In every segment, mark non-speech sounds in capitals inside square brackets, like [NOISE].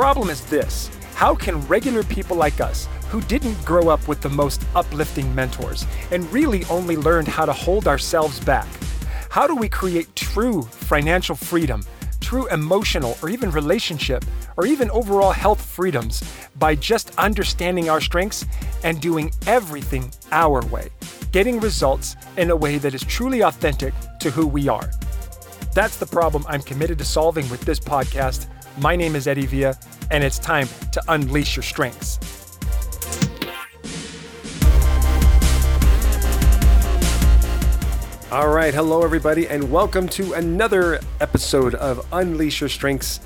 Problem is this how can regular people like us, who didn't grow up with the most uplifting mentors and really only learned how to hold ourselves back, how do we create true financial freedom, true emotional or even relationship, or even overall health freedoms by just understanding our strengths and doing everything our way, getting results in a way that is truly authentic to who we are? That's the problem I'm committed to solving with this podcast. My name is Eddie Villa, and it's time to unleash your strengths. All right, hello everybody, and welcome to another episode of Unleash Your Strengths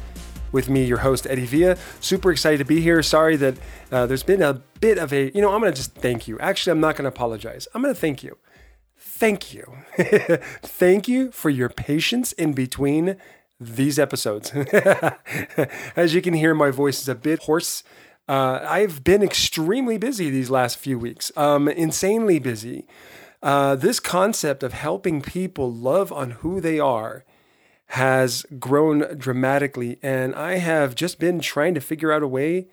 with me, your host Eddie Villa. Super excited to be here. Sorry that uh, there's been a bit of a, you know, I'm gonna just thank you. Actually, I'm not gonna apologize. I'm gonna thank you. Thank you. [LAUGHS] thank you for your patience in between these episodes. [LAUGHS] As you can hear, my voice is a bit hoarse. Uh, I've been extremely busy these last few weeks, um, insanely busy. Uh, this concept of helping people love on who they are has grown dramatically. And I have just been trying to figure out a way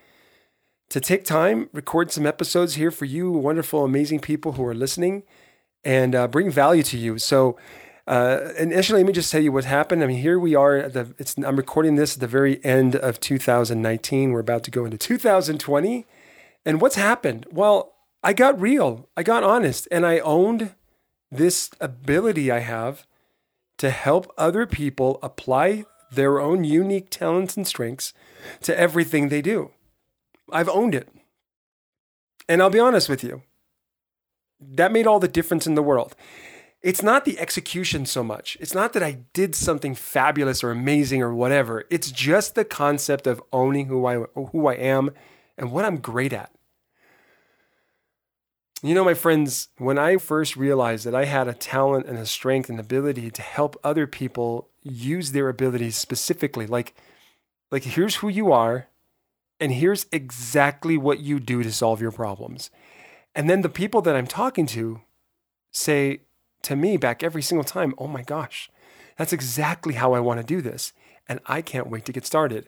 to take time, record some episodes here for you, wonderful, amazing people who are listening, and uh, bring value to you. So, uh, initially, let me just tell you what happened. I mean, here we are. At the, it's, I'm recording this at the very end of 2019. We're about to go into 2020. And what's happened? Well, I got real, I got honest, and I owned this ability I have to help other people apply their own unique talents and strengths to everything they do. I've owned it. And I'll be honest with you, that made all the difference in the world. It's not the execution so much. It's not that I did something fabulous or amazing or whatever. It's just the concept of owning who I who I am and what I'm great at. You know, my friends, when I first realized that I had a talent and a strength and ability to help other people use their abilities specifically, like, like here's who you are, and here's exactly what you do to solve your problems. And then the people that I'm talking to say to me back every single time, oh my gosh, that's exactly how I want to do this. And I can't wait to get started.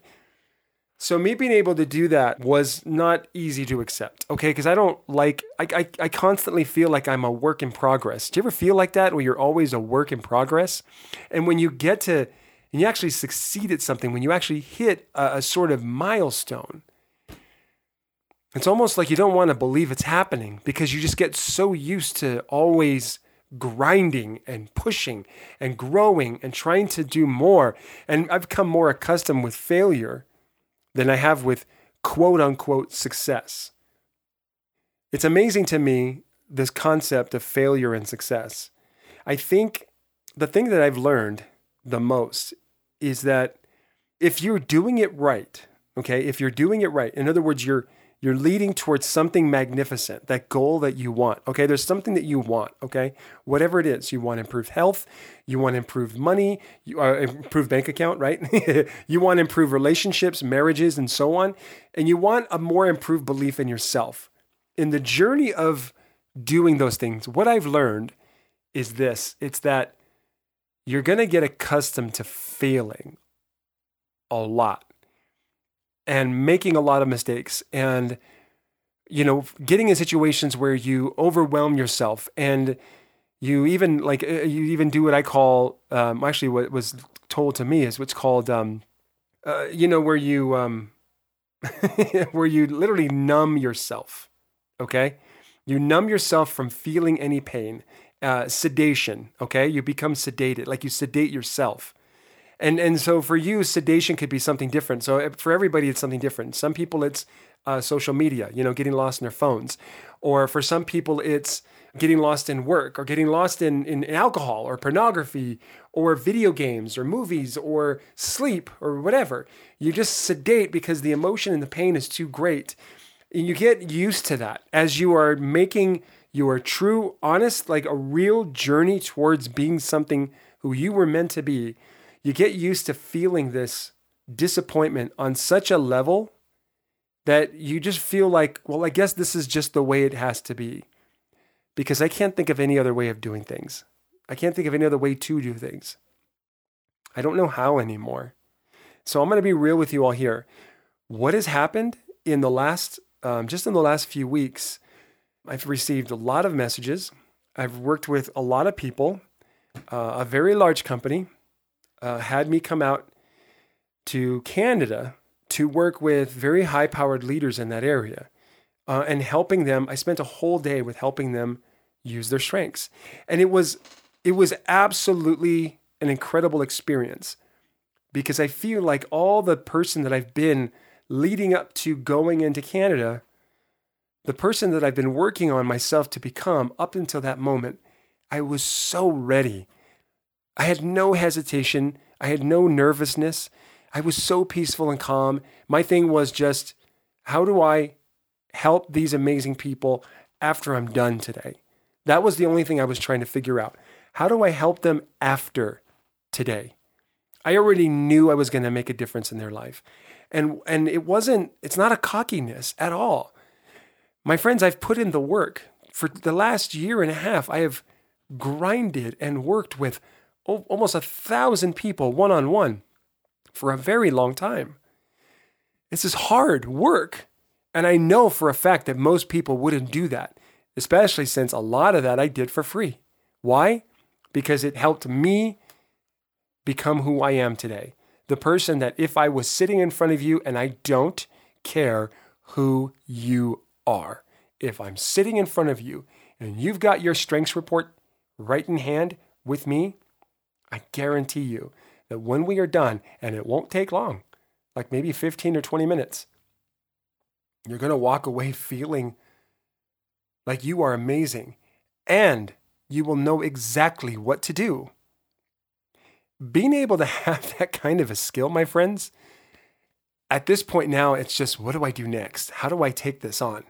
So me being able to do that was not easy to accept, okay? Because I don't like, I, I, I, constantly feel like I'm a work in progress. Do you ever feel like that where you're always a work in progress? And when you get to, and you actually succeed at something, when you actually hit a, a sort of milestone, it's almost like you don't want to believe it's happening because you just get so used to always grinding and pushing and growing and trying to do more. And I've become more accustomed with failure than I have with quote unquote success. It's amazing to me, this concept of failure and success. I think the thing that I've learned the most is that if you're doing it right, okay, if you're doing it right, in other words, you're you're leading towards something magnificent, that goal that you want. Okay, there's something that you want. Okay, whatever it is, you want improved health, you want improved money, you uh, improved bank account, right? [LAUGHS] you want improved relationships, marriages, and so on, and you want a more improved belief in yourself. In the journey of doing those things, what I've learned is this: it's that you're gonna get accustomed to failing a lot and making a lot of mistakes and you know getting in situations where you overwhelm yourself and you even like uh, you even do what i call um, actually what was told to me is what's called um, uh, you know where you um, [LAUGHS] where you literally numb yourself okay? You numb yourself from feeling any pain uh, sedation okay? You become sedated like you sedate yourself and and so for you, sedation could be something different. So for everybody, it's something different. Some people, it's uh, social media, you know, getting lost in their phones, or for some people, it's getting lost in work or getting lost in, in alcohol or pornography or video games or movies or sleep or whatever. You just sedate because the emotion and the pain is too great. And you get used to that as you are making your true, honest, like a real journey towards being something who you were meant to be you get used to feeling this disappointment on such a level that you just feel like, well, I guess this is just the way it has to be. Because I can't think of any other way of doing things. I can't think of any other way to do things. I don't know how anymore. So I'm going to be real with you all here. what has happened in the last, um, just in the last few weeks, I've received a lot of messages. I've worked with a lot of people. Uh, a very large company uh, had me come out to Canada to work with very high powered leaders in that area uh, and helping them. I spent a whole day with helping them use their strengths. And it was, it was absolutely an incredible experience because I feel like all the person that I've been leading up to going into Canada, the person that I've been working on myself to become up until that moment, I was so ready. I had no hesitation. I had no nervousness. I was so peaceful and calm. My thing was just, how do I help these amazing people after I'm done today? That was the only thing I was trying to figure out. How do I help them after today? I already knew I was going to make a difference in their life. And and it wasn't it's not a cockiness at all. My friends, I've put in the work. For the last year and a half, I have grinded and worked with almost a thousand people one on one for a very long time. This is hard work. And I know for a fact that most people wouldn't do that, especially since a lot of that I did for free. Why? Because it helped me become who I am today. The person that if I was sitting in front of you and I don't care who you are, if I'm sitting in front of you and you've got your strengths report right in hand with me, I guarantee you that when we are done, and it won't take long, like maybe 15 or 20 minutes, you're going to walk away [LAUGHS] feeling like you are amazing and you will know exactly what to do. Being able to [LAUGHS] have that kind of a skill, my friends, at this point now, it's just what do I do next? How do I take this on?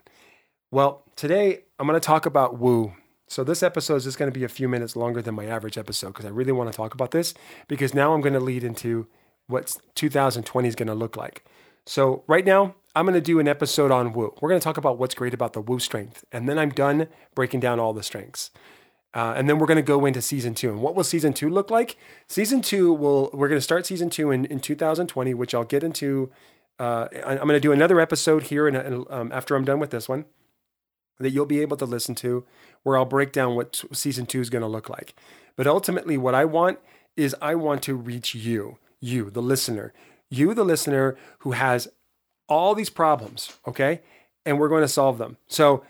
Well, today I'm going to talk about woo so this episode is just going to be a few minutes longer than my average episode because I really want to talk about this because now I'm going to lead into what 2020 is going to look like. So right now, I'm going to do an episode on woo. We're going to talk about what's great about the woo strength, and then I'm done breaking down all the strengths. Uh, and then we're going to go into season two. And what will season two look like? Season two will we're going to start season two in, in 2020, which I'll get into. Uh, I'm going to do another episode here, and um, after I'm done with this one, that you'll be able to listen to where I'll break down what season two is going to look like. But ultimately, what I want is I want to reach you, you, the listener, you, the listener who has all these problems, okay? And we're going to solve them. So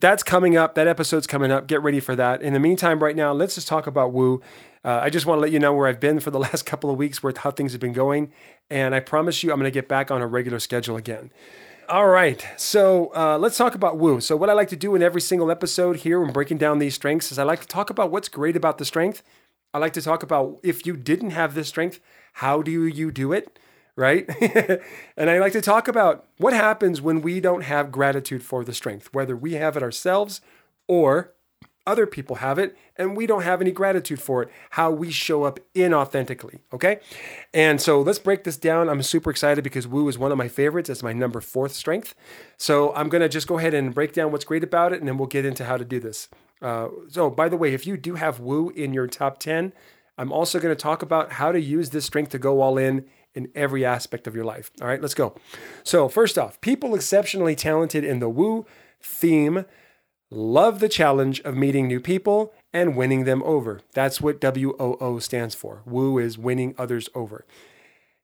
that's coming up. That episode's coming up. Get ready for that. In the meantime, right now, let's just talk about Woo. Uh, I just want to let you know where I've been for the [LAUGHS] last couple of weeks, where how things have been going. And I promise you, I'm going to get back on a regular schedule again. All right. So uh, let's talk about woo. So, what I like to do in every single episode here when breaking down these strengths is I like to talk about what's great about the strength. I like to talk about if you didn't have this strength, how do you do it? Right. [LAUGHS] and I like to talk about what happens when we don't have gratitude for the strength, whether we have it ourselves or other people have it and we don't have any gratitude for it, how we show up inauthentically. Okay. And so let's break this down. I'm super excited because woo is one of my favorites. It's my number fourth strength. So I'm going to just go ahead and break down what's great about it and then we'll get into how to do this. Uh, so, by the way, if you do have woo in your top 10, I'm also going to talk about how to use this strength to go all in in every aspect of your life. All right, let's go. So, first off, people exceptionally talented in the woo theme love the challenge of meeting new people and winning them over. That's what WOO stands for. Woo is winning others over.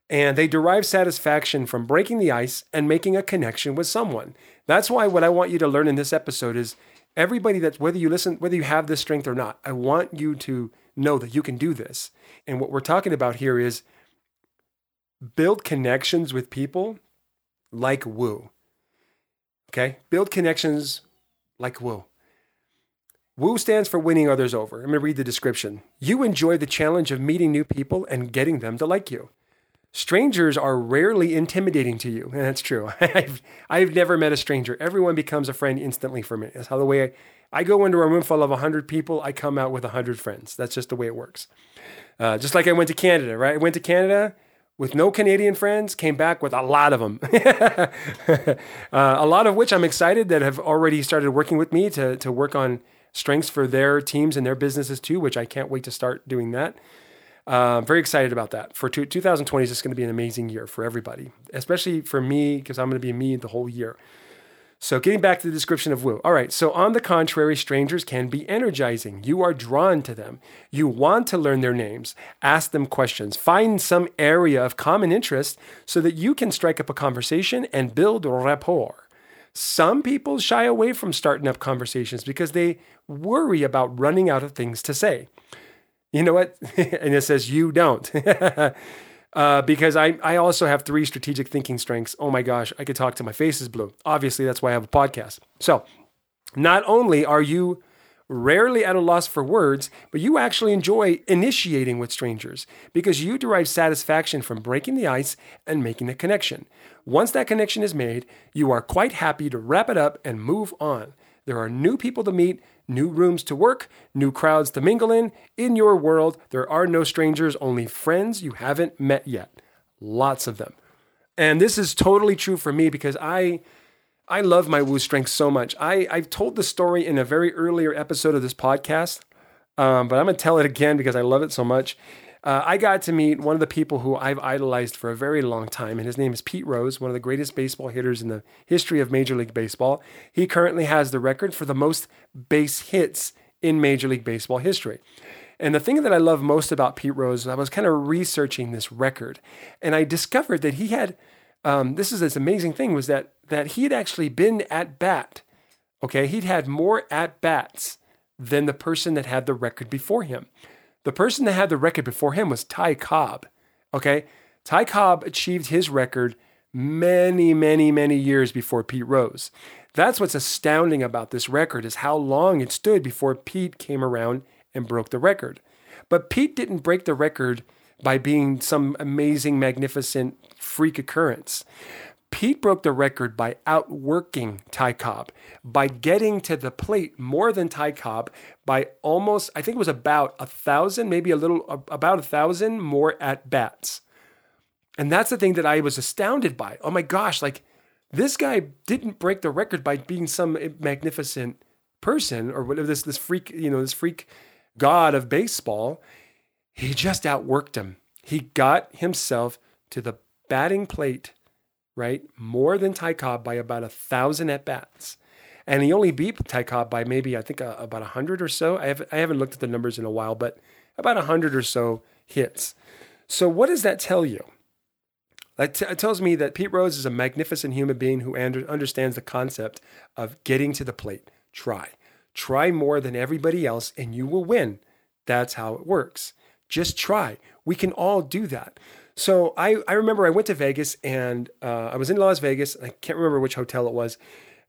And they derive satisfaction from breaking the ice and making a connection with someone. That's why what I want you to learn in this episode is everybody that's whether you listen, whether you have this strength or not, I want you to know that you can do this. And what we're talking about here is build connections with people like Woo. Okay? Build connections like woo. Woo stands for winning others over. I'm going to read the description. You enjoy the challenge of meeting new people and getting them to like you. Strangers are rarely intimidating to you. And [LAUGHS] that's true. [LAUGHS] I've, I've never met a stranger. Everyone becomes a friend instantly for me. That's how the way I, I go into a room full of 100 people, I come out with 100 friends. That's just the way it works. Uh, just like I went to Canada, right? I went to Canada with no Canadian friends, came back with a lot of them. [LAUGHS] uh, a lot of which I'm excited that have already started working with me to, to work on strengths for their teams and their businesses too, which I can't wait to start doing that. Uh, very excited about that. For two, 2020 is just going to be an amazing year for everybody, especially for me because I'm going to be me the whole year. So, getting back to the description of woo. All right. So, on the contrary, strangers can be energizing. You are drawn to them. You want to learn their names, ask them questions, find some area of common interest so that you can strike up a conversation and build rapport. Some people shy away from starting up conversations because they worry about running out of things to say. You know what? [LAUGHS] and it says, You don't. [LAUGHS] uh, because I, I also have three strategic thinking strengths. Oh my gosh, I could talk to my face is blue. Obviously, that's why I have a podcast. So, not only are you rarely at a loss for words, but you actually enjoy initiating with strangers because you derive satisfaction from breaking the ice and making a connection. Once that connection is made, you are quite happy to wrap it up and move on. There are new people to meet, new rooms to work, new crowds to mingle in. In your world, there are no strangers, only friends you haven't met yet. Lots of them. And this is totally true for me because I I love my woo strength so much. I, I've told the story in a very earlier episode of this podcast, um, but I'm to tell it again because I love it so much. Uh, I got to meet one of the people who I've idolized for a very long time, and his name is Pete Rose, one of the greatest baseball hitters in the history of Major League Baseball. He currently has the record for the most base hits in Major League Baseball history. And the thing that I love most about Pete Rose, I was kind of researching this record, and I discovered that he had um, this is this amazing thing was that that he had actually been at bat. Okay, he'd had more at bats than the person that had the record before him. The person that had the record before him was Ty Cobb. Okay. Ty Cobb achieved his record many, many, many years before Pete Rose. That's what's astounding about this record is how long it stood before Pete came around and broke the record. But Pete didn't break the record by being some amazing, magnificent freak occurrence. Pete broke the record by outworking Ty Cobb, by getting to the plate more than Ty Cobb by almost, I think it was about a thousand, maybe a little, about a thousand more at bats. And that's the thing that I was astounded by. Oh my gosh, like this guy didn't break the record by being some magnificent person or whatever this this freak, you know, this freak god of baseball. He just outworked him. He got himself to the batting plate right? More than Ty Cobb by about a thousand at bats. And he only beat Ty Cobb by maybe, I think, uh, about a hundred or so. I, have, I haven't looked at the numbers in a while, but about a hundred or so hits. So, what does that tell you? That t- it tells me that Pete Rose is a magnificent human being who under- understands the concept of getting to the plate. Try. Try more than everybody else, and you will win. That's how it works. Just try. We can all do that. So I, I remember I went to Vegas and uh, I was in Las Vegas. I can't remember which hotel it was,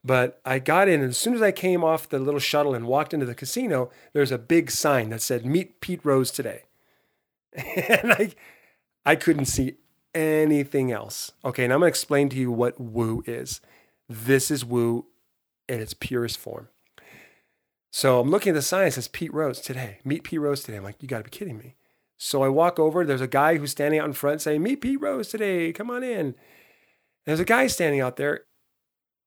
but I got in. And as soon as I came off the little shuttle and walked into the casino, there's a big sign that said, Meet Pete Rose today. [LAUGHS] and I, I couldn't see anything else. Okay, and I'm going to explain to you what woo is. This is woo in its purest form. So I'm looking at the sign, it says Pete Rose today. Meet Pete Rose today. I'm like, you got to be kidding me. So I walk over. There's a guy who's standing out in front saying, Meet Pete Rose today. Come on in. There's a guy standing out there.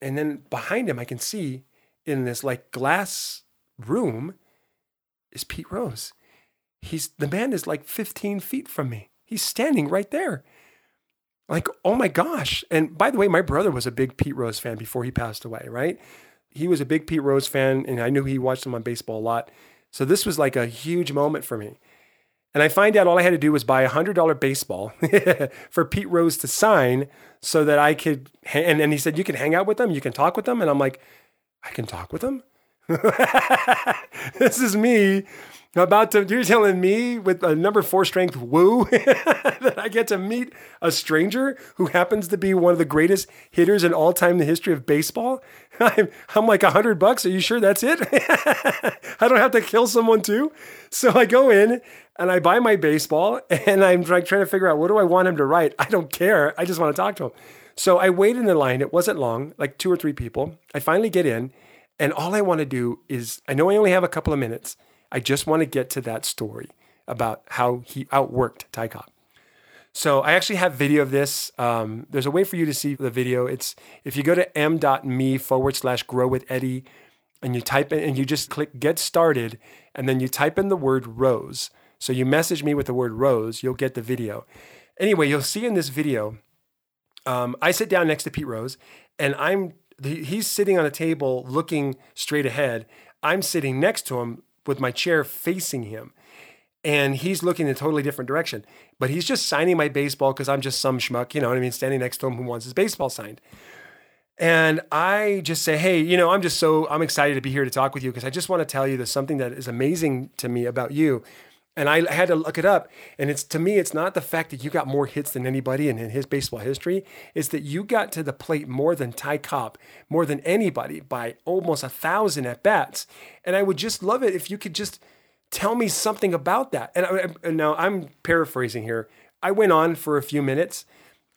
And then behind him, I can see in this like glass room is Pete Rose. He's the man is like 15 feet from me. He's standing right there. Like, oh my gosh. And by the way, my brother was a big Pete Rose fan before he passed away, right? He was a big Pete Rose fan, and I knew he watched him on baseball a lot. So this was like a huge moment for me. And I find out all I had to do was buy a hundred dollar baseball [LAUGHS] for Pete Rose to sign so that I could, and, and he said, you can hang out with them, you can talk with them. And I'm like, I can talk with them? [LAUGHS] this is me about to, you're telling me with a number four strength woo [LAUGHS] that I get to meet a stranger who happens to be one of the greatest hitters in all time in the history of baseball. [LAUGHS] I'm, I'm like a hundred bucks. Are you sure that's it? [LAUGHS] I don't have to kill someone too. So I go in and I buy my baseball and I'm like trying to figure out what do I want him to write. I don't care. I just want to talk to him. So I wait in the line. It wasn't long, like two or three people. I finally get in and all I want to do is I know I only have a couple of minutes. I just want to get to that story about how he outworked Ty Cobb. So I actually have video of this. Um, there's a way for you to see the video. It's if you go to m.me forward slash grow with Eddie and you type in and you just click get started and then you type in the word rose. So you message me with the word Rose, you'll get the video. Anyway, you'll see in this video, um, I sit down next to Pete Rose, and I'm he's sitting on a table looking straight ahead. I'm sitting next to him with my chair facing him. And he's looking in a totally different direction. But he's just signing my baseball because I'm just some schmuck, you know what I mean, standing next to him who wants his baseball signed. And I just say, hey, you know, I'm just so I'm excited to be here to talk with you because I just want to tell you there's something that is amazing to me about you. And I had to look it up. And it's to me, it's not the fact that you got more hits than anybody in, in his baseball history. It's that you got to the plate more than Ty Cobb, more than anybody by almost a thousand at bats. And I would just love it if you could just tell me something about that. And, I, and now I'm paraphrasing here. I went on for a few minutes,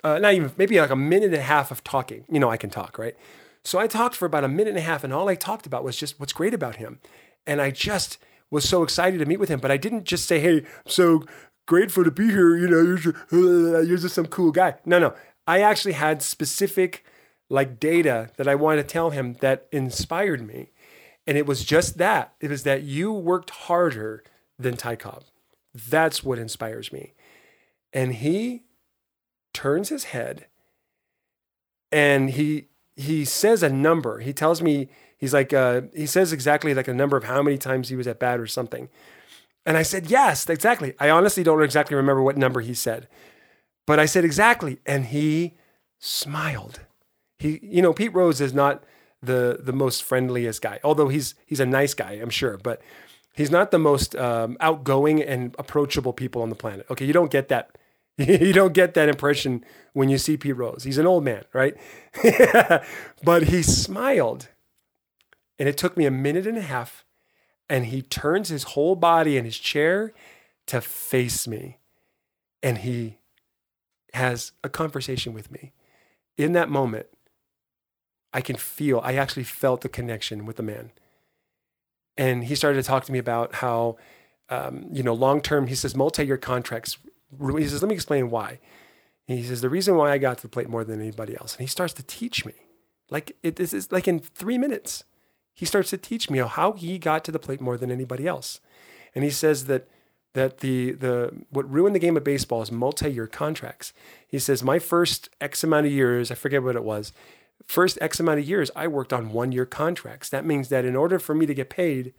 uh, not even maybe like a minute and a half of talking. You know, I can talk, right? So I talked for about a minute and a half, and all I talked about was just what's great about him. And I just was so excited to meet with him. But I didn't just say, hey, so grateful to be here. You know, you're just, [LAUGHS] you're just some cool guy. No, no. I actually had specific like data that I wanted to tell him that inspired me. And it was just that. It was that you worked harder than Ty Cobb. That's what inspires me. And he turns his head and he he says a number. He tells me He's like, uh, he says exactly like a number of how many times he was at bat or something. And I said, yes, exactly. I honestly don't exactly remember what number he said, but I said exactly. And he smiled. He, you know, Pete Rose is not the the most friendliest guy, although he's he's a nice guy, I'm sure, but he's not the most um, outgoing and approachable people on the planet. Okay, you don't get that. [LAUGHS] you don't get that impression when you see Pete Rose. He's an old man, right? [LAUGHS] but he smiled and it took me a minute and a half. And he turns his whole body in his chair to face me. And he has a conversation with me. In that moment, I can feel, I actually felt the connection with the man. And he started to talk to me about how, um, you know, long term, he says, multi year contracts. He says, let me explain why. he says, the reason why I got to the plate more than anybody else. And he starts to teach me. Like, it, this is like in three minutes he starts to teach me how he got to the plate more than anybody else. And he says that that the the what ruined the game of baseball is multi-year contracts. He says my first X amount of years, I forget what it was, first X amount of years, I worked on one-year contracts. That means that in order for me to get paid,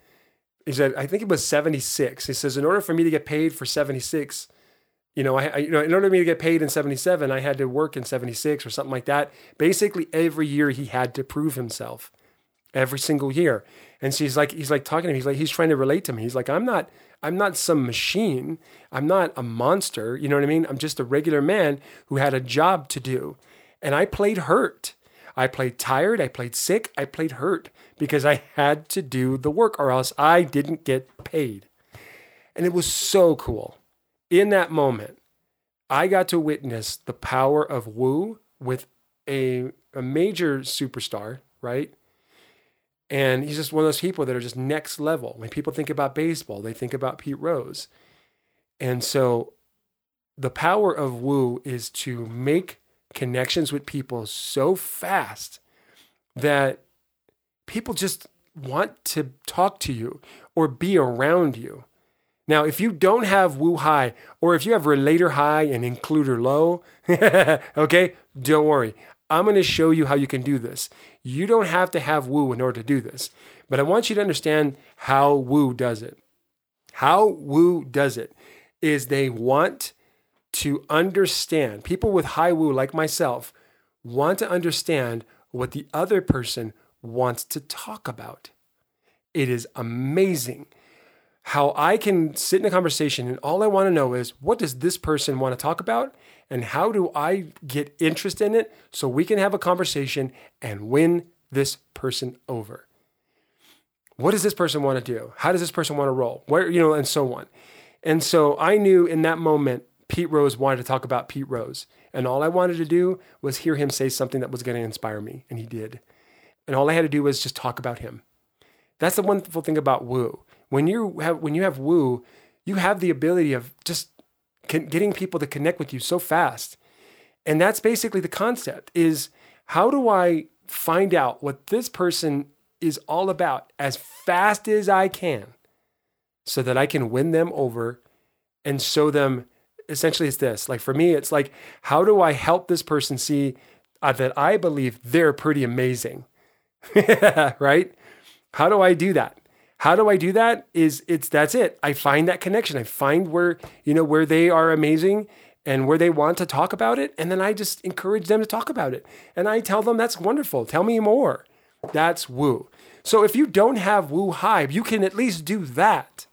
he said I think it was 76. He says in order for me to get paid for 76, you know, I, I, you know, in order for me to get paid in 77, I had to work in 76 or something like that. Basically, every year he had to prove himself every single year. And so he's like, he's like talking to me. He's like, he's trying to relate to me. He's like, I'm not, I'm not some machine. I'm not a monster. You know what I mean? I'm just a regular man who had a job to do. And I played hurt. I played tired. I played sick. I played hurt because I had to do the work or else I didn't get paid. And it was so cool. In that moment, I got to witness the power of Woo with a, a major superstar, right? And he's just one of those people that are just next level. When people think about baseball, they think about Pete Rose. And so the power of Woo is to make connections with people so fast that people just want to talk to you or be around you. Now, if you don't have Woo high, or if you have Relator high and Includer low, [LAUGHS] okay, don't worry. I'm going to show you how you can do this. You don't have to have Woo in order to do this, but I want you to understand how Woo does it. How Woo does it is they want to understand, people with high Woo, like myself, want to understand what the other person wants to talk about. It is amazing how I can sit in a conversation and all I want to know is what does this person want to talk about? and how do I get interest in it so we can have a conversation and win this person over? What does this person want to do? How does this person want to roll? Where, you know, and so on. And so I knew in that moment, Pete Rose wanted to talk about Pete Rose. And all I wanted to do was hear him say something that was going to inspire me. And he did. And all I had to do was just talk about him. That's the wonderful thing about Woo. When you have when you have Woo, you have the ability of just getting people to connect with you so fast. And that's basically the concept is how do I find out what this person is all about as fast as I can so that I can win them over and show them essentially it's this. Like for me, it's like, how do I help this person see uh, that I believe they're pretty amazing? [LAUGHS] right? How do I do that? How do I do that? Is it's that's it. I find that connection. I find where, you know, where they are amazing and where they want to talk about it. And then I just encourage them to talk about it. And I tell them that's wonderful. Tell me more. That's woo. So if you don't have woo high, you can at least do that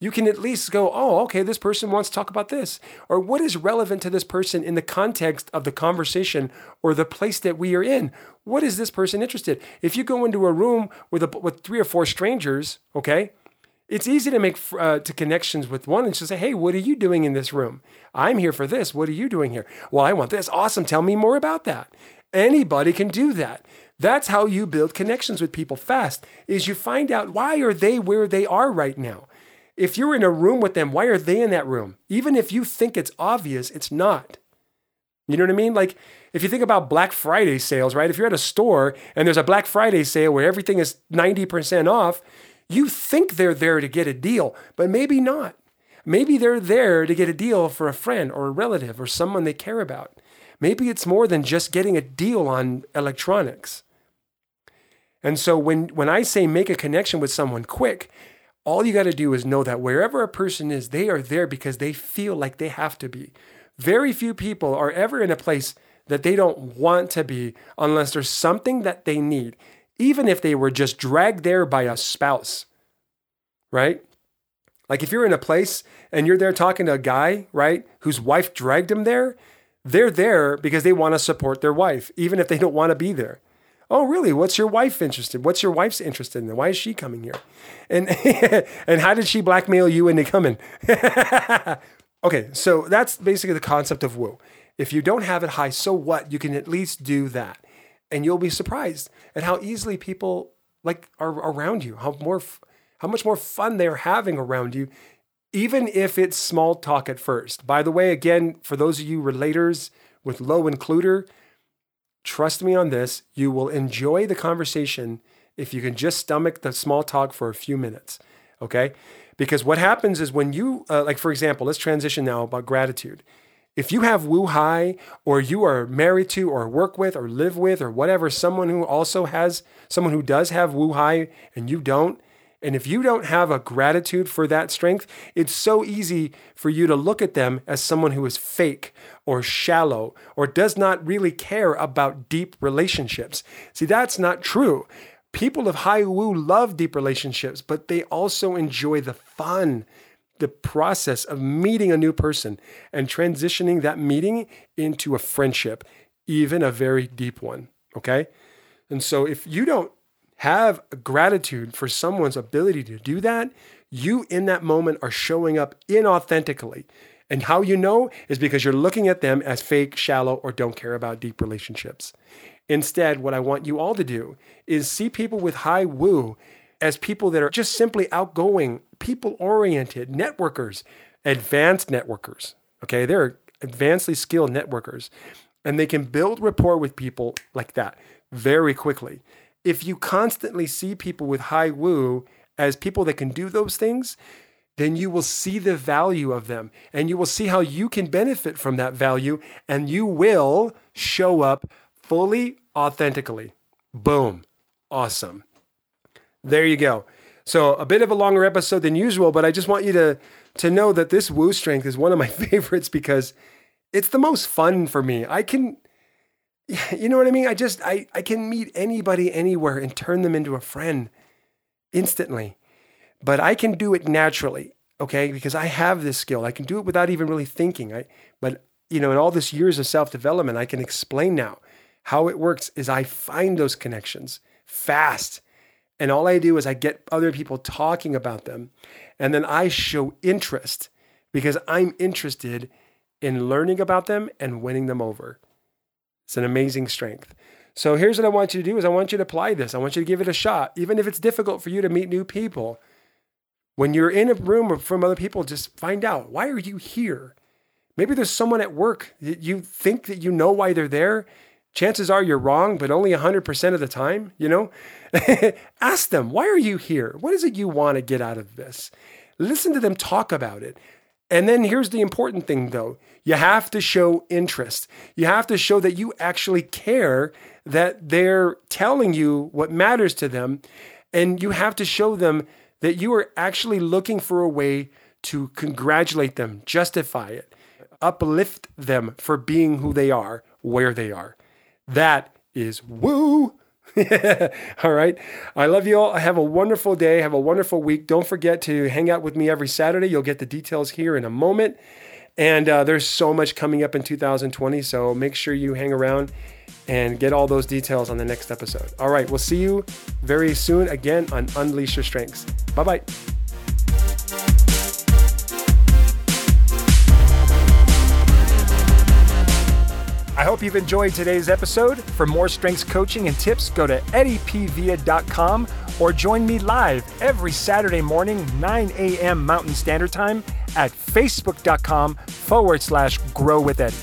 you can at least go, oh, okay, this person wants to talk about this. Or what is relevant to this person in the context of the conversation or the place that we are in? What is this person interested? If you go into a room with, a, with three or four strangers, okay, it's easy to make uh, to connections with one and just say, hey, what are you doing in this room? I'm here for this. What are you doing here? Well, I want this. Awesome. Tell me more about that. Anybody can do that. That's how you build connections with people fast is you find out why are they where they are right now. If you're in a room with them, why are they in that room? Even if you think it's obvious, it's not. You know what I mean? Like if you think about Black Friday sales, right? If you're at a store and there's a Black Friday sale where everything is 90% off, you think they're there to get a deal, but maybe not. Maybe they're there to get a deal for a friend or a relative or someone they care about. Maybe it's more than just getting a deal on electronics. And so when, when I say make a connection with someone quick, all you got to do is know that wherever a person is, they are there because they feel like they have to be. Very few people are ever in a place that they don't want to be unless there's something that they need, even if they were just dragged there by a spouse, right? Like if you're in a place and you're there talking to a guy, right, whose wife dragged him there, they're there because they want to support their wife, even if they don't want to be there. Oh, really? What's your wife interested? What's your wife's interested in? Why is she coming here? And [LAUGHS] and how did she blackmail you into coming? [LAUGHS] okay, so that's basically the concept of woo. If you don't have it high, so what? You can at least do that, and you'll be surprised at how easily people like are around you. How more, how much more fun they're having around you, even if it's small talk at first. By the way, again, for those of you relators with low includer, Trust me on this, you will enjoy the conversation if you can just stomach the small talk for a few minutes. Okay? Because what happens is when you, uh, like for example, let's transition now about gratitude. If you have woo high, or you are married to, or work with, or live with, or whatever, someone who also has, someone who does have woo high and you don't, and if you don't have a gratitude for that strength, it's so easy for you to look at them as someone who is fake or shallow or does not really care about deep relationships. See, that's not true. People of high woo love deep relationships, but they also enjoy the fun, the process of meeting a new person and transitioning that meeting into a friendship, even a very deep one. Okay. And so if you don't have gratitude for someone's ability to do that, you in that moment are showing up inauthentically. And how you know is because you're looking at them as fake, shallow, or don't care about deep relationships. Instead, what I want you all to do is see people with high woo as people that are just simply outgoing, people oriented, networkers, advanced networkers. Okay, they're advancedly skilled networkers. And they can build rapport with people like that very quickly if you constantly see people with high woo as people that can do those things, then you will see the value of them and you will see how you can benefit from that value and you will show up fully authentically. Boom. Awesome. There you go. So, a bit of a longer episode than usual, but I just want you to to know that this woo strength is one of my [LAUGHS] favorites because it's the most fun for me. I can [LAUGHS] you know what I mean? I just I, I can meet anybody anywhere and turn them into a friend instantly. But I can do it naturally, okay? Because I have this skill. I can do it without even really thinking. I but you know, in all this years of self-development, I can explain now how it works is I find those connections fast. And all I do is I get other people talking about them. And then I show interest because I'm interested in learning about them and winning them over. It's an amazing strength. So here's what I want you to do is I want you to apply this. I want you to give it a shot. Even if it's difficult for you to meet new people, when you're in a room from other people, just find out why are you here? Maybe there's someone at work that you think that you know why they're there. Chances are you're wrong, but only 100% of the time, you know? [LAUGHS] Ask them, why are you here? What is it you want to get out of this? Listen to them talk about it. And then here's the important thing though you have to show interest. You have to show that you actually care, that they're telling you what matters to them. And you have to show them that you are actually looking for a way to congratulate them, justify it, uplift them for being who they are, where they are. That is woo. [LAUGHS] all right. I love you all. Have a wonderful day. Have a wonderful week. Don't forget to hang out with me every Saturday. You'll get the details here in a moment. And uh, there's so much coming up in 2020. So make sure you hang around and get all those details on the next episode. All right. We'll see you very soon again on Unleash Your Strengths. Bye bye. I hope you've enjoyed today's episode. For more strengths coaching and tips, go to eddiepvia.com or join me live every Saturday morning, 9 a.m. Mountain Standard Time at facebook.com forward slash grow with Eddie.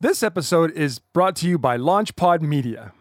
This episode is brought to you by LaunchPod Media.